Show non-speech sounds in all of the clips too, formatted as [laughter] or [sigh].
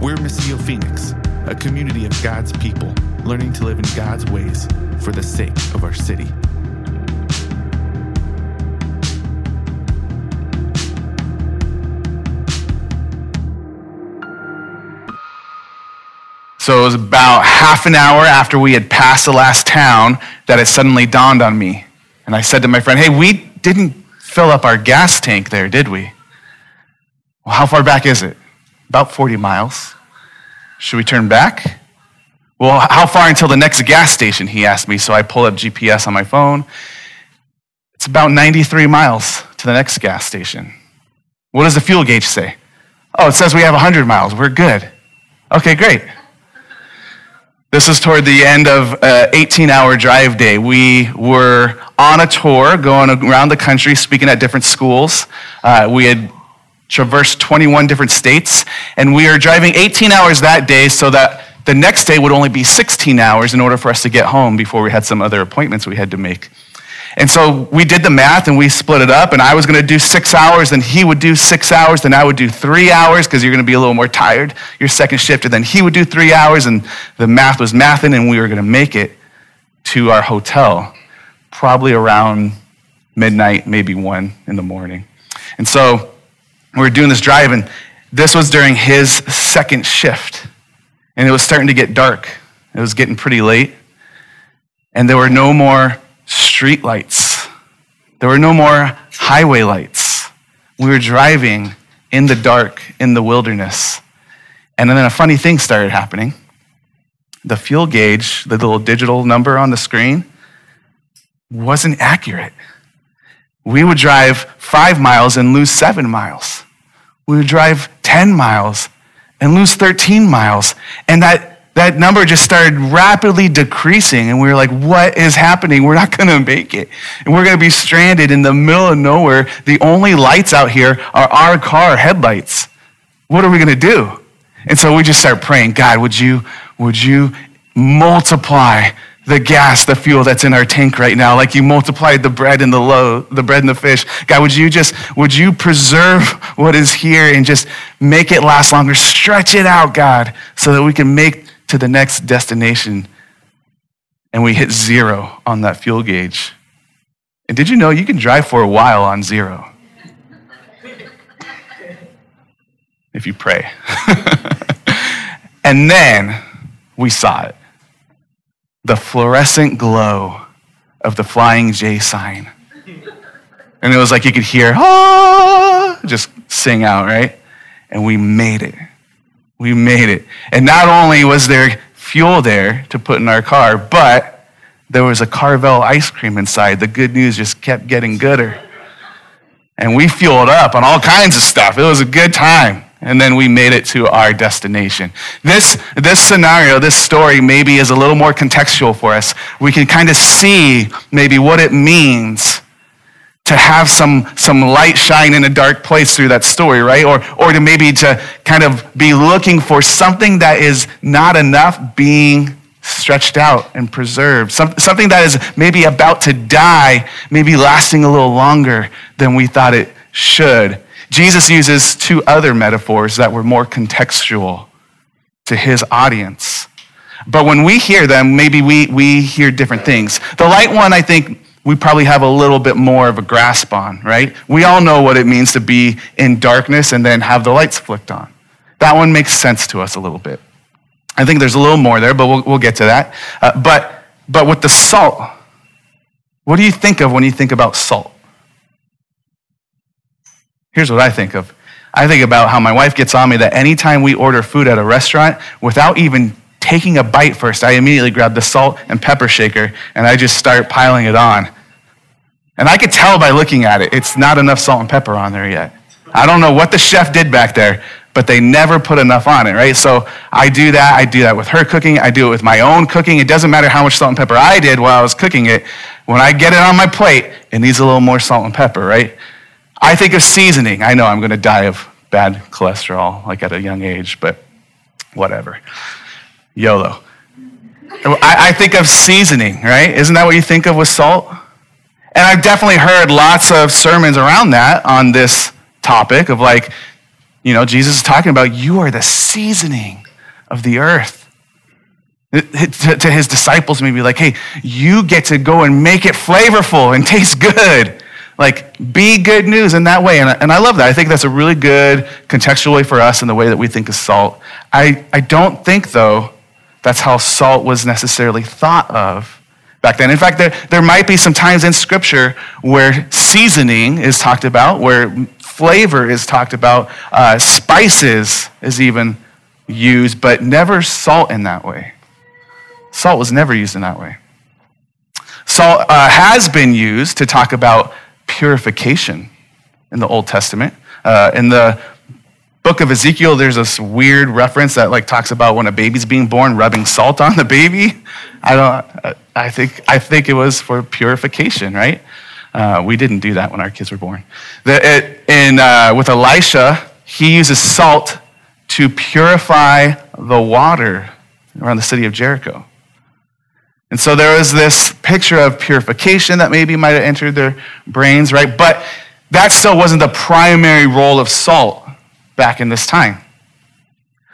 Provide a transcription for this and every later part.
We're Missio Phoenix, a community of God's people learning to live in God's ways for the sake of our city. So it was about half an hour after we had passed the last town that it suddenly dawned on me. And I said to my friend, Hey, we didn't fill up our gas tank there, did we? Well, how far back is it? About 40 miles. Should we turn back? Well, how far until the next gas station? He asked me. So I pulled up GPS on my phone. It's about 93 miles to the next gas station. What does the fuel gauge say? Oh, it says we have 100 miles. We're good. Okay, great. This was toward the end of an 18 hour drive day. We were on a tour going around the country speaking at different schools. Uh, we had traversed 21 different states, and we are driving 18 hours that day so that the next day would only be 16 hours in order for us to get home before we had some other appointments we had to make. And so we did the math and we split it up, and I was going to do six hours, and he would do six hours, then I would do three hours because you're going to be a little more tired your second shift, and then he would do three hours, and the math was mathing, and we were going to make it to our hotel probably around midnight, maybe one in the morning. And so we were doing this drive, and this was during his second shift, and it was starting to get dark. It was getting pretty late, and there were no more street lights. There were no more highway lights. We were driving in the dark in the wilderness. And then a funny thing started happening. The fuel gauge, the little digital number on the screen, wasn't accurate. We would drive five miles and lose seven miles. We would drive 10 miles and lose 13 miles. And that that number just started rapidly decreasing. And we were like, what is happening? We're not [laughs] going to make it. And we're going to be stranded in the middle of nowhere. The only lights out here are our car headlights. What are we going to do? And so we just start praying, God, would you, would you multiply the gas, the fuel that's in our tank right now, like you multiplied the bread and the low, the bread and the fish. God, would you just, would you preserve [laughs] what is here and just make it last longer? Stretch it out, God, so that we can make to the next destination and we hit zero on that fuel gauge. And did you know you can drive for a while on zero? if you pray. [laughs] and then we saw it the fluorescent glow of the flying J sign. And it was like you could hear, ah, just sing out, right? And we made it. We made it. And not only was there fuel there to put in our car, but there was a Carvel ice cream inside. The good news just kept getting gooder. And we fueled up on all kinds of stuff. It was a good time. And then we made it to our destination. This, this scenario, this story, maybe is a little more contextual for us. We can kind of see maybe what it means to have some, some light shine in a dark place through that story, right? Or, or to maybe to kind of be looking for something that is not enough being stretched out and preserved. Some, something that is maybe about to die, maybe lasting a little longer than we thought it should. Jesus uses two other metaphors that were more contextual to his audience. But when we hear them, maybe we, we hear different things. The light one, I think, we probably have a little bit more of a grasp on, right? We all know what it means to be in darkness and then have the lights flicked on. That one makes sense to us a little bit. I think there's a little more there, but we'll, we'll get to that. Uh, but, but with the salt, what do you think of when you think about salt? Here's what I think of. I think about how my wife gets on me that anytime we order food at a restaurant, without even taking a bite first, I immediately grab the salt and pepper shaker and I just start piling it on. And I could tell by looking at it, it's not enough salt and pepper on there yet. I don't know what the chef did back there, but they never put enough on it, right? So I do that. I do that with her cooking. I do it with my own cooking. It doesn't matter how much salt and pepper I did while I was cooking it. When I get it on my plate, it needs a little more salt and pepper, right? I think of seasoning. I know I'm going to die of bad cholesterol, like at a young age, but whatever. YOLO. I, I think of seasoning, right? Isn't that what you think of with salt? And I've definitely heard lots of sermons around that on this topic of like, You know, Jesus is talking about you are the seasoning of the earth. To his disciples, maybe like, hey, you get to go and make it flavorful and taste good. Like, be good news in that way. And I, and I love that. I think that's a really good contextual way for us in the way that we think of salt. I, I don't think, though, that's how salt was necessarily thought of back then. In fact, there, there might be some times in Scripture where seasoning is talked about, where flavor is talked about, uh, spices is even used, but never salt in that way. Salt was never used in that way. Salt uh, has been used to talk about purification in the Old Testament. Uh, in the book of Ezekiel, there's this weird reference that like talks about when a baby's being born, rubbing salt on the baby. I don't. I think. I think it was for purification, right? Uh, we didn't do that when our kids were born. The, it, in, uh, with Elisha, he uses salt to purify the water around the city of Jericho. And so there was this picture of purification that maybe might have entered their brains, right? But that still wasn't the primary role of salt back in this time.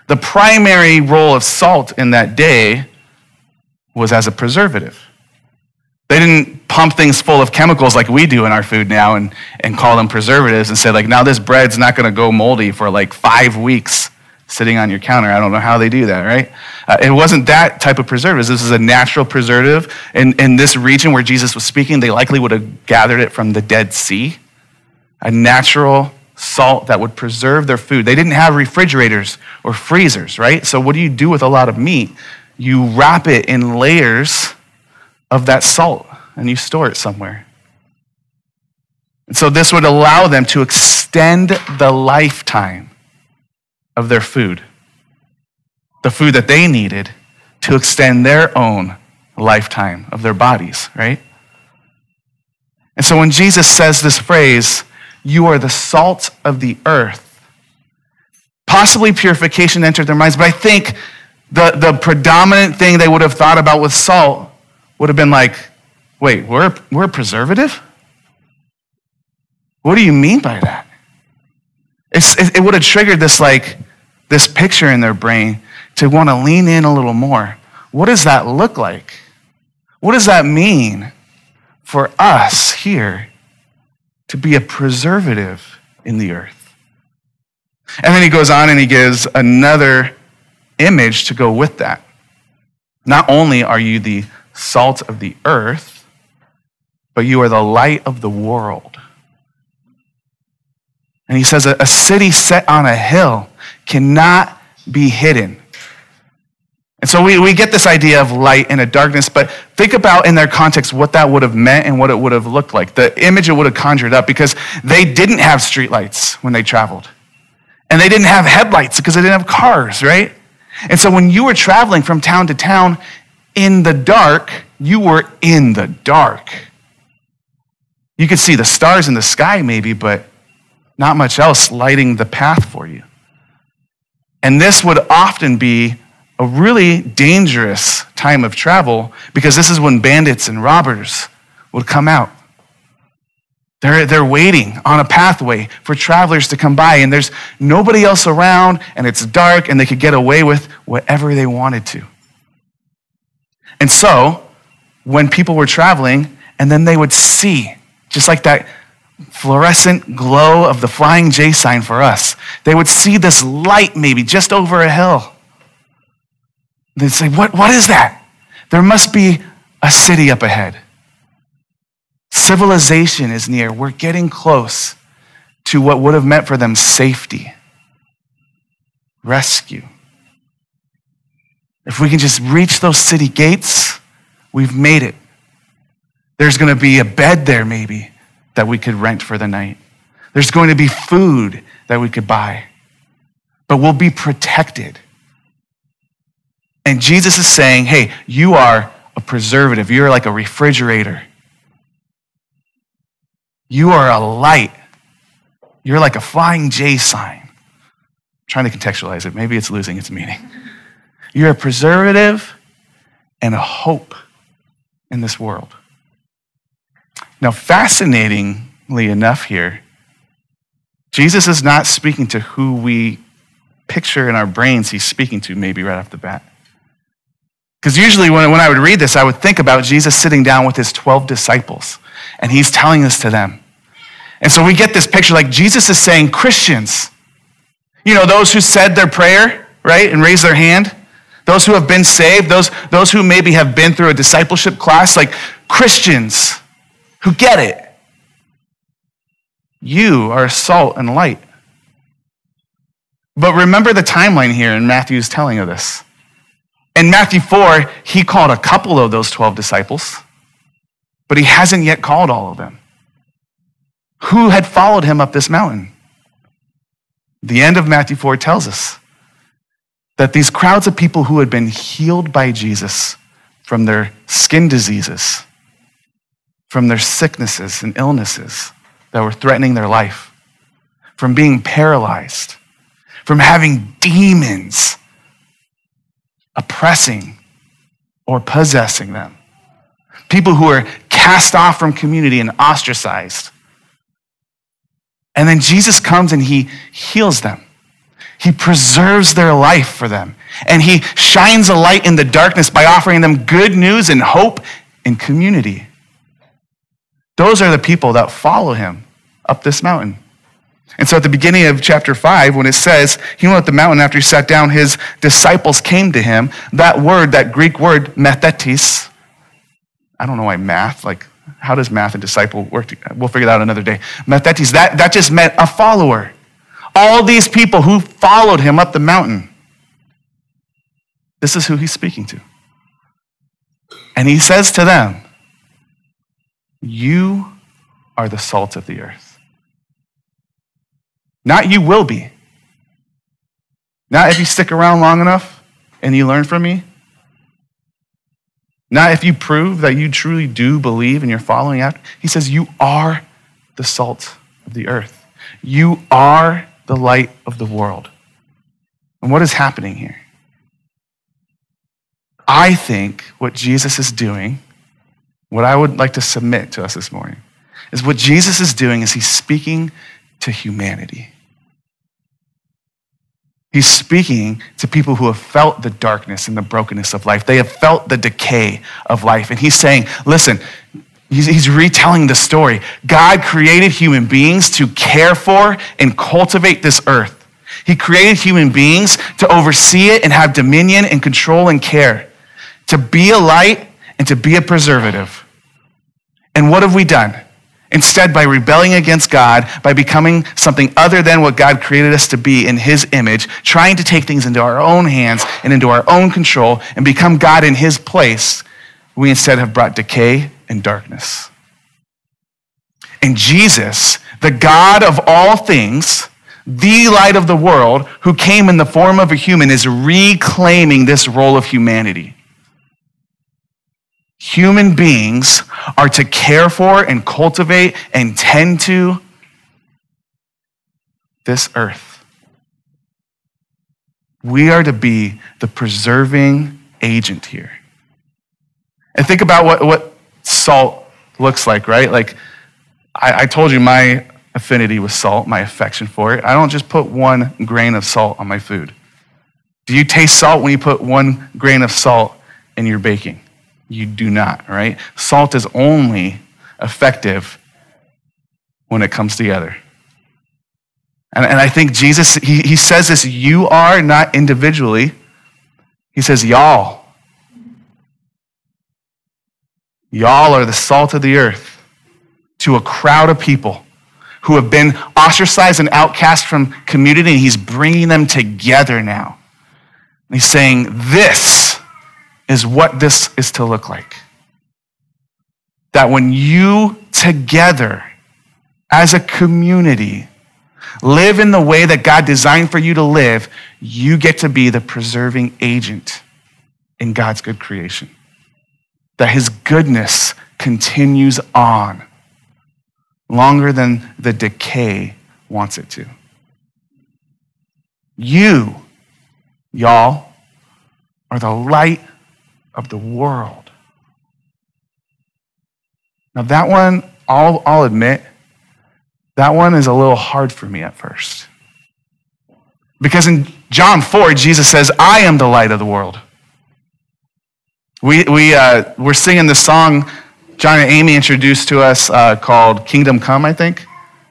The primary role of salt in that day was as a preservative. They didn't pump things full of chemicals like we do in our food now and, and call them preservatives and say, like, now this bread's not going to go moldy for like five weeks sitting on your counter. I don't know how they do that, right? Uh, it wasn't that type of preservative. This is a natural preservative. In, in this region where Jesus was speaking, they likely would have gathered it from the Dead Sea, a natural salt that would preserve their food. They didn't have refrigerators or freezers, right? So, what do you do with a lot of meat? You wrap it in layers of that salt and you store it somewhere. And so, this would allow them to extend the lifetime of their food, the food that they needed to extend their own lifetime of their bodies, right? And so when Jesus says this phrase, you are the salt of the earth, possibly purification entered their minds, but I think the, the predominant thing they would have thought about with salt would have been like, wait, we're, we're a preservative? What do you mean by that? It's, it, it would have triggered this like this picture in their brain to want to lean in a little more. What does that look like? What does that mean for us here to be a preservative in the earth? And then he goes on and he gives another image to go with that. Not only are you the salt of the earth, but you are the light of the world. And he says, a city set on a hill cannot be hidden. And so we, we get this idea of light and a darkness, but think about in their context what that would have meant and what it would have looked like. The image it would have conjured up because they didn't have streetlights when they traveled. And they didn't have headlights because they didn't have cars, right? And so when you were traveling from town to town in the dark, you were in the dark. You could see the stars in the sky maybe, but not much else lighting the path for you. And this would often be a really dangerous time of travel because this is when bandits and robbers would come out. They're, they're waiting on a pathway for travelers to come by, and there's nobody else around, and it's dark, and they could get away with whatever they wanted to. And so, when people were traveling, and then they would see, just like that fluorescent glow of the flying J sign for us. They would see this light maybe just over a hill. They'd say, what, what is that? There must be a city up ahead. Civilization is near. We're getting close to what would have meant for them safety, rescue. If we can just reach those city gates, we've made it. There's going to be a bed there, maybe that we could rent for the night. There's going to be food that we could buy, but we'll be protected. And Jesus is saying, hey, you are a preservative. You're like a refrigerator. You are a light. You're like a flying J sign. I'm trying to contextualize it. Maybe it's losing its meaning. You're a preservative and a hope in this world. Now, fascinatingly enough, here, Jesus is not speaking to who we picture in our brains he's speaking to, maybe right off the bat. Because usually when, when I would read this, I would think about Jesus sitting down with his 12 disciples, and he's telling this to them. And so we get this picture like Jesus is saying, Christians, you know, those who said their prayer, right, and raised their hand, those who have been saved, those, those who maybe have been through a discipleship class, like Christians who get it. You are salt and light. But remember the timeline here in Matthew's telling of this. In Matthew 4, he called a couple of those 12 disciples, but he hasn't yet called all of them. Who had followed him up this mountain? The end of Matthew 4 tells us that these crowds of people who had been healed by Jesus from their skin diseases, from their sicknesses and illnesses that were threatening their life, from being paralyzed, from having demons oppressing or possessing them, people who are cast off from community and ostracized. And then Jesus comes and he heals them. He preserves their life for them. And he shines a light in the darkness by offering them good news and hope and community. Those are the people that follow him up this mountain. And so at the beginning of chapter 5, when it says he went up the mountain after he sat down, his disciples came to him. That word, that Greek word, mathetes, I don't know why math, like, how does math and disciple work? We'll figure that out another day. Mathetes, that, that just meant a follower all these people who followed him up the mountain. This is who he's speaking to. And he says to them, You are the salt of the earth. Not you will be. Not if you stick around long enough and you learn from me. Not if you prove that you truly do believe and you're following after. He says, You are the salt of the earth. You are the light of the world. And what is happening here? I think what Jesus is doing, what I would like to submit to us this morning, is what Jesus is doing is he's speaking to humanity. He's speaking to people who have felt the darkness and the brokenness of life. They have felt the decay of life. And he's saying, listen, He's, he's, retelling the story. God created human beings to care for and cultivate this earth. He created human beings to oversee it and have dominion and control and care, to be a light and to be a preservative. And what have we done? Instead, by rebelling against God, by becoming something other than what God created us to be in His image, trying to take things into our own hands and into our own control and become God in His place, we instead have brought decay and darkness. And Jesus, the God of all things, the light of the world, who came in the form of a human, is reclaiming this role of humanity. Human beings are to care for and cultivate and tend to this earth. We are to be the preserving agent here. And think about what, what salt looks like, right? Like, I, I told you my affinity with salt, my affection for it. I don't just put one grain of salt on my food. Do you taste salt when you put one grain of salt in your baking? You do not, right? Salt is only effective when it comes together. And, and I think Jesus, he, he says this, you are not individually. He says, y'all. Y'all are the salt of the earth to a crowd of people who have been ostracized and outcast from community, and he's bringing them together now. And he's saying, This is what this is to look like. That when you together, as a community, live in the way that God designed for you to live, you get to be the preserving agent in God's good creation that his goodness continues on longer than the decay wants it to. You, y'all, are the light of the world. Now, that one, I'll, I'll admit, That one is a little hard for me at first. Because in John 4, Jesus says, I am the light of the world. We, we, uh, we're singing the song John and Amy introduced to us uh, called Kingdom Come, I think,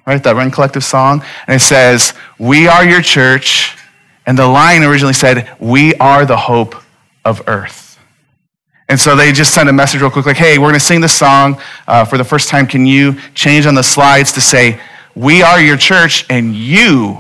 right? That Run Collective song. And it says, We are your church. And the line originally said, We are the hope of earth. And so they just sent a message real quick, like, hey, we're going to sing this song uh, for the first time. Can you change on the slides to say, We are your church and you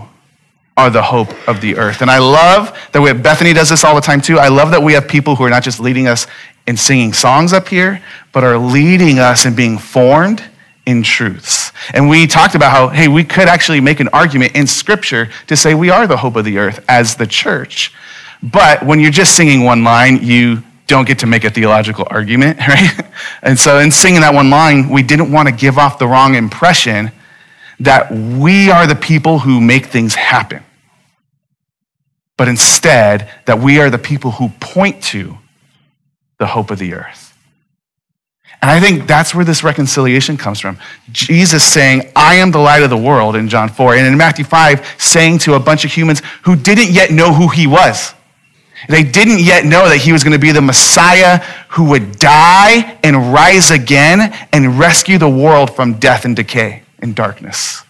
are the hope of the earth. And I love that we have, Bethany does this all the time too. I love that we have people who are not just leading us in singing songs up here, but are leading us in being formed in truths. And we talked about how, hey, we could actually make an argument in Scripture to say we are the hope of the earth as the church. But when you're just singing one line, you don't get to make a theological argument, [laughs] right? And so in singing that one line, we didn't want to give off the wrong impression that we are the people who make things happen, but instead that we are the people who point to the hope of the earth. And I think that's where this reconciliation comes from. Jesus saying, I am the light of the world in John 4. And in Matthew 5, saying to a bunch of humans who didn't yet know who he was. They didn't yet know that he was going to be the Messiah who would die and rise again and rescue the world from death and decay and darkness.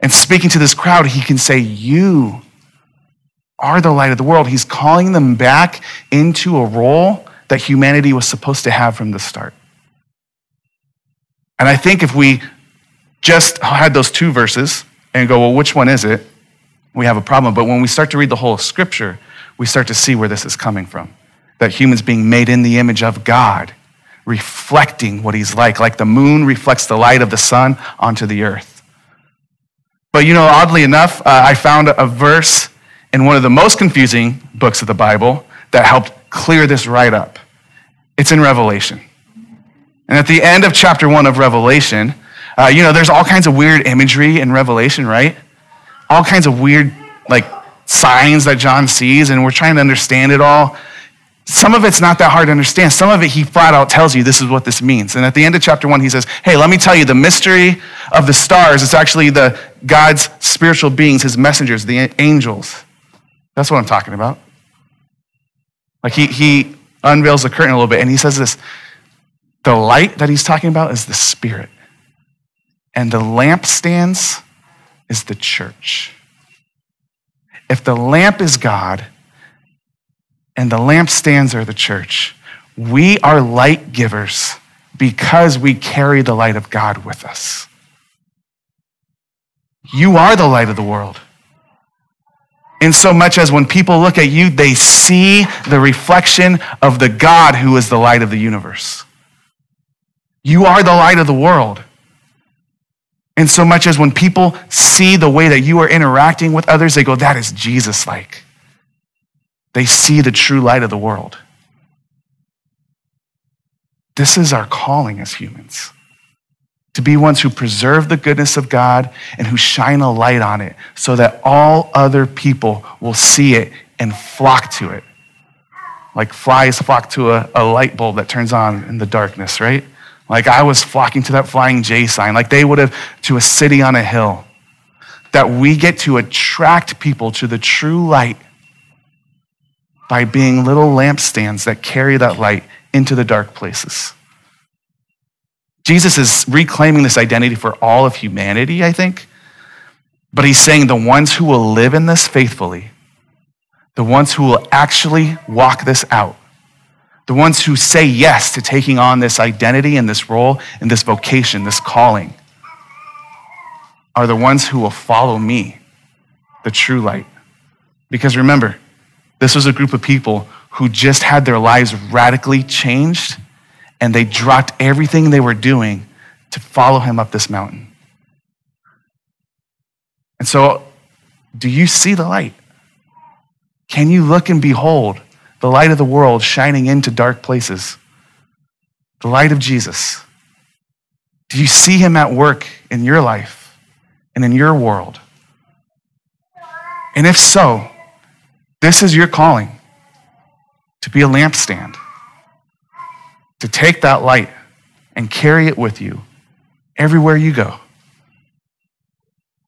And speaking to this crowd, he can say, You are the light of the world. He's calling them back into a role that humanity was supposed to have from the start. And I think if we just had those two verses and go, well, which one is it? We have a problem. But when we start to read the whole Scripture, we start to see where this is coming from. That humans being made in the image of God, reflecting what He's like, like the moon reflects the light of the sun onto the earth. But you know, oddly enough, uh, I found a verse in one of the most confusing books of the Bible that helped clear this right up. It's in Revelation. And at the end of chapter one of Revelation, uh, you know, there's all kinds of weird imagery in Revelation, right? All kinds of weird, like, signs that John sees, and we're trying to understand it all. Some of it's not that hard to understand. Some of it, he flat out tells you this is what this means. And at the end of chapter one, he says, Hey, let me tell you the mystery of the stars. It's actually the God's spiritual beings, his messengers, the angels. That's what I'm talking about. Like he, he unveils the curtain a little bit and he says this the light that he's talking about is the Spirit, and the lampstands is the church. If the lamp is God and the lampstands are the church, we are light givers because we carry the light of God with us. You are the light of the world in so much as when people look at you, they see the reflection of the God who is the light of the universe. You are the light of the world. In so much as when people see the way that you are interacting with others, they go, that is Jesus like. They see the true light of the world. This is our calling as humans to be ones who preserve the goodness of God and who shine a light on it so that all other people will see it and flock to it. Like flies flock to a, a light bulb that turns on in the darkness, right? Like I was flocking to that flying J sign, like they would have to a city on a hill. That we get to attract people to the true light by being little lampstands that carry that light into the dark places. Jesus is reclaiming this identity for all of humanity, I think. But he's saying the ones who will live in this faithfully, the ones who will actually walk this out, the ones who say yes to taking on this identity and this role and this vocation, this calling, are the ones who will follow me, the true light. Because remember, this was a group of people who just had their lives radically changed and they dropped everything they were doing to follow him up this mountain. And so, do you see the light? Can you look and behold the light of the world shining into dark places? The light of Jesus. Do you see him at work in your life and in your world? And if so, this is your calling to be a lampstand to take that light and carry it with you everywhere you go.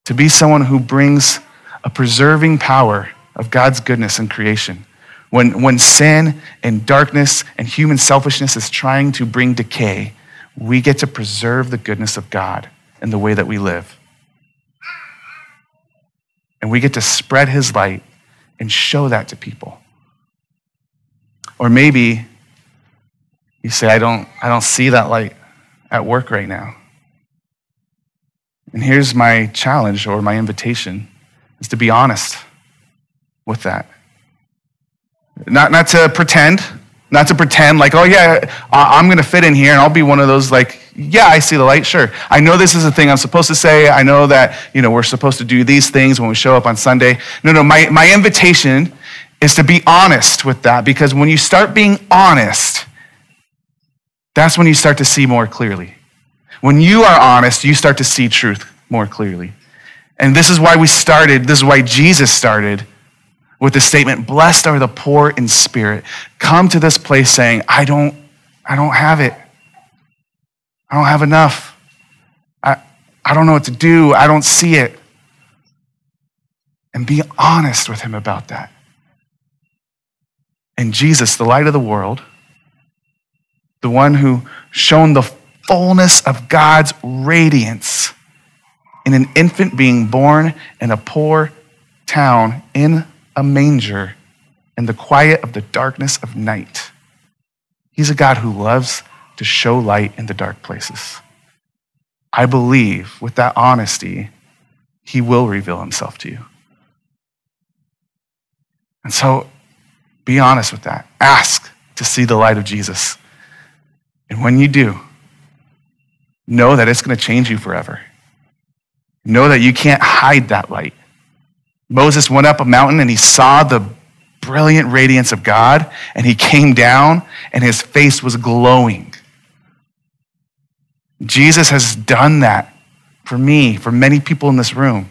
to be someone who brings a preserving power of God's goodness in creation. When, when sin and darkness and human selfishness is trying to bring decay, we get to preserve the goodness of God in the way that we live. And we get to spread his light and show that to people. Or maybe you say, I don't, I don't see that light at work right now. And here's my challenge or my invitation is to be honest with that. Not, not to pretend, not to pretend like, oh yeah, I'm going to fit in here and I'll be one of those like, yeah, I see the light, sure. I know this is a thing I'm supposed to say. I know that, you know, we're supposed to do these things when we show up on Sunday. No, no, my, my invitation is to be honest with that because when you start being honest, that's when you start to see more clearly. When you are honest, you start to see truth more clearly. And this is why we started, this is why Jesus started with the statement, blessed are the poor in spirit. Come to this place saying, I don't, I don't have it. I don't have enough. I, I don't know what to do. I don't see it. And be honest with him about that. And Jesus, the light of the world, the one who shone the fullness of God's radiance in an infant being born in a poor town in a manger in the quiet of the darkness of night. He's a God who loves to show light in the dark places. I believe with that honesty, he will reveal himself to you. And so be honest with that. Ask to see the light of Jesus. And when you do, know that it's going to change you forever. Know that you can't hide that light. Moses went up a mountain and he saw the brilliant radiance of God, and he came down and his face was glowing. Jesus has done that for me, for many people in this room.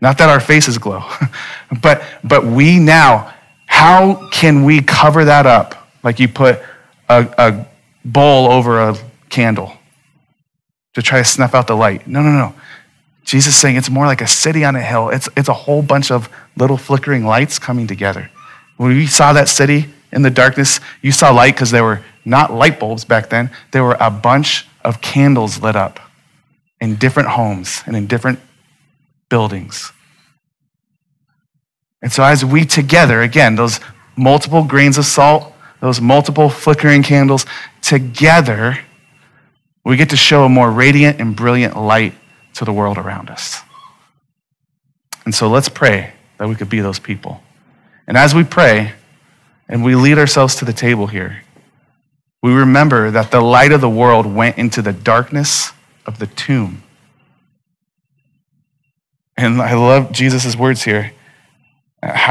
Not that our faces glow, [laughs] but, but we now, how can we cover that up like you put a, a bowl over a candle to try to snuff out the light? No, no, no. Jesus is saying it's more like a city on a hill. It's, it's a whole bunch of little flickering lights coming together. When you saw that city in the darkness, you saw light because there were not light bulbs back then. There were a bunch of candles lit up in different homes and in different buildings. And so, as we together, again, those multiple grains of salt, those multiple flickering candles, together, we get to show a more radiant and brilliant light to the world around us. And so let's pray that we could be those people. And as we pray and we lead ourselves to the table here, we remember that the light of the world went into the darkness of the tomb. And I love Jesus' words here.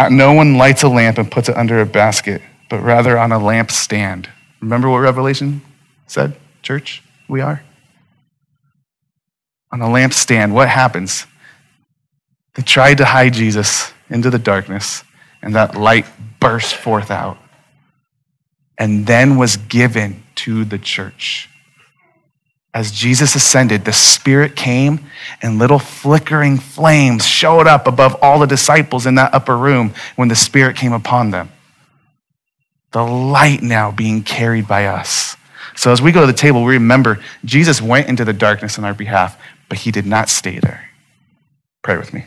No one lights a lamp and puts it under a basket, but rather on a lampstand. Remember what Revelation said, church? We are? On a lampstand, what happens? They tried to hide Jesus into the darkness, and that light burst forth out and then was given to the church. As Jesus ascended, the Spirit came and little flickering flames showed up above all the disciples in that upper room when the Spirit came upon them. The light now being carried by us. So as we go to the table, we remember Jesus went into the darkness on our behalf, but he did not stay there. Pray with me.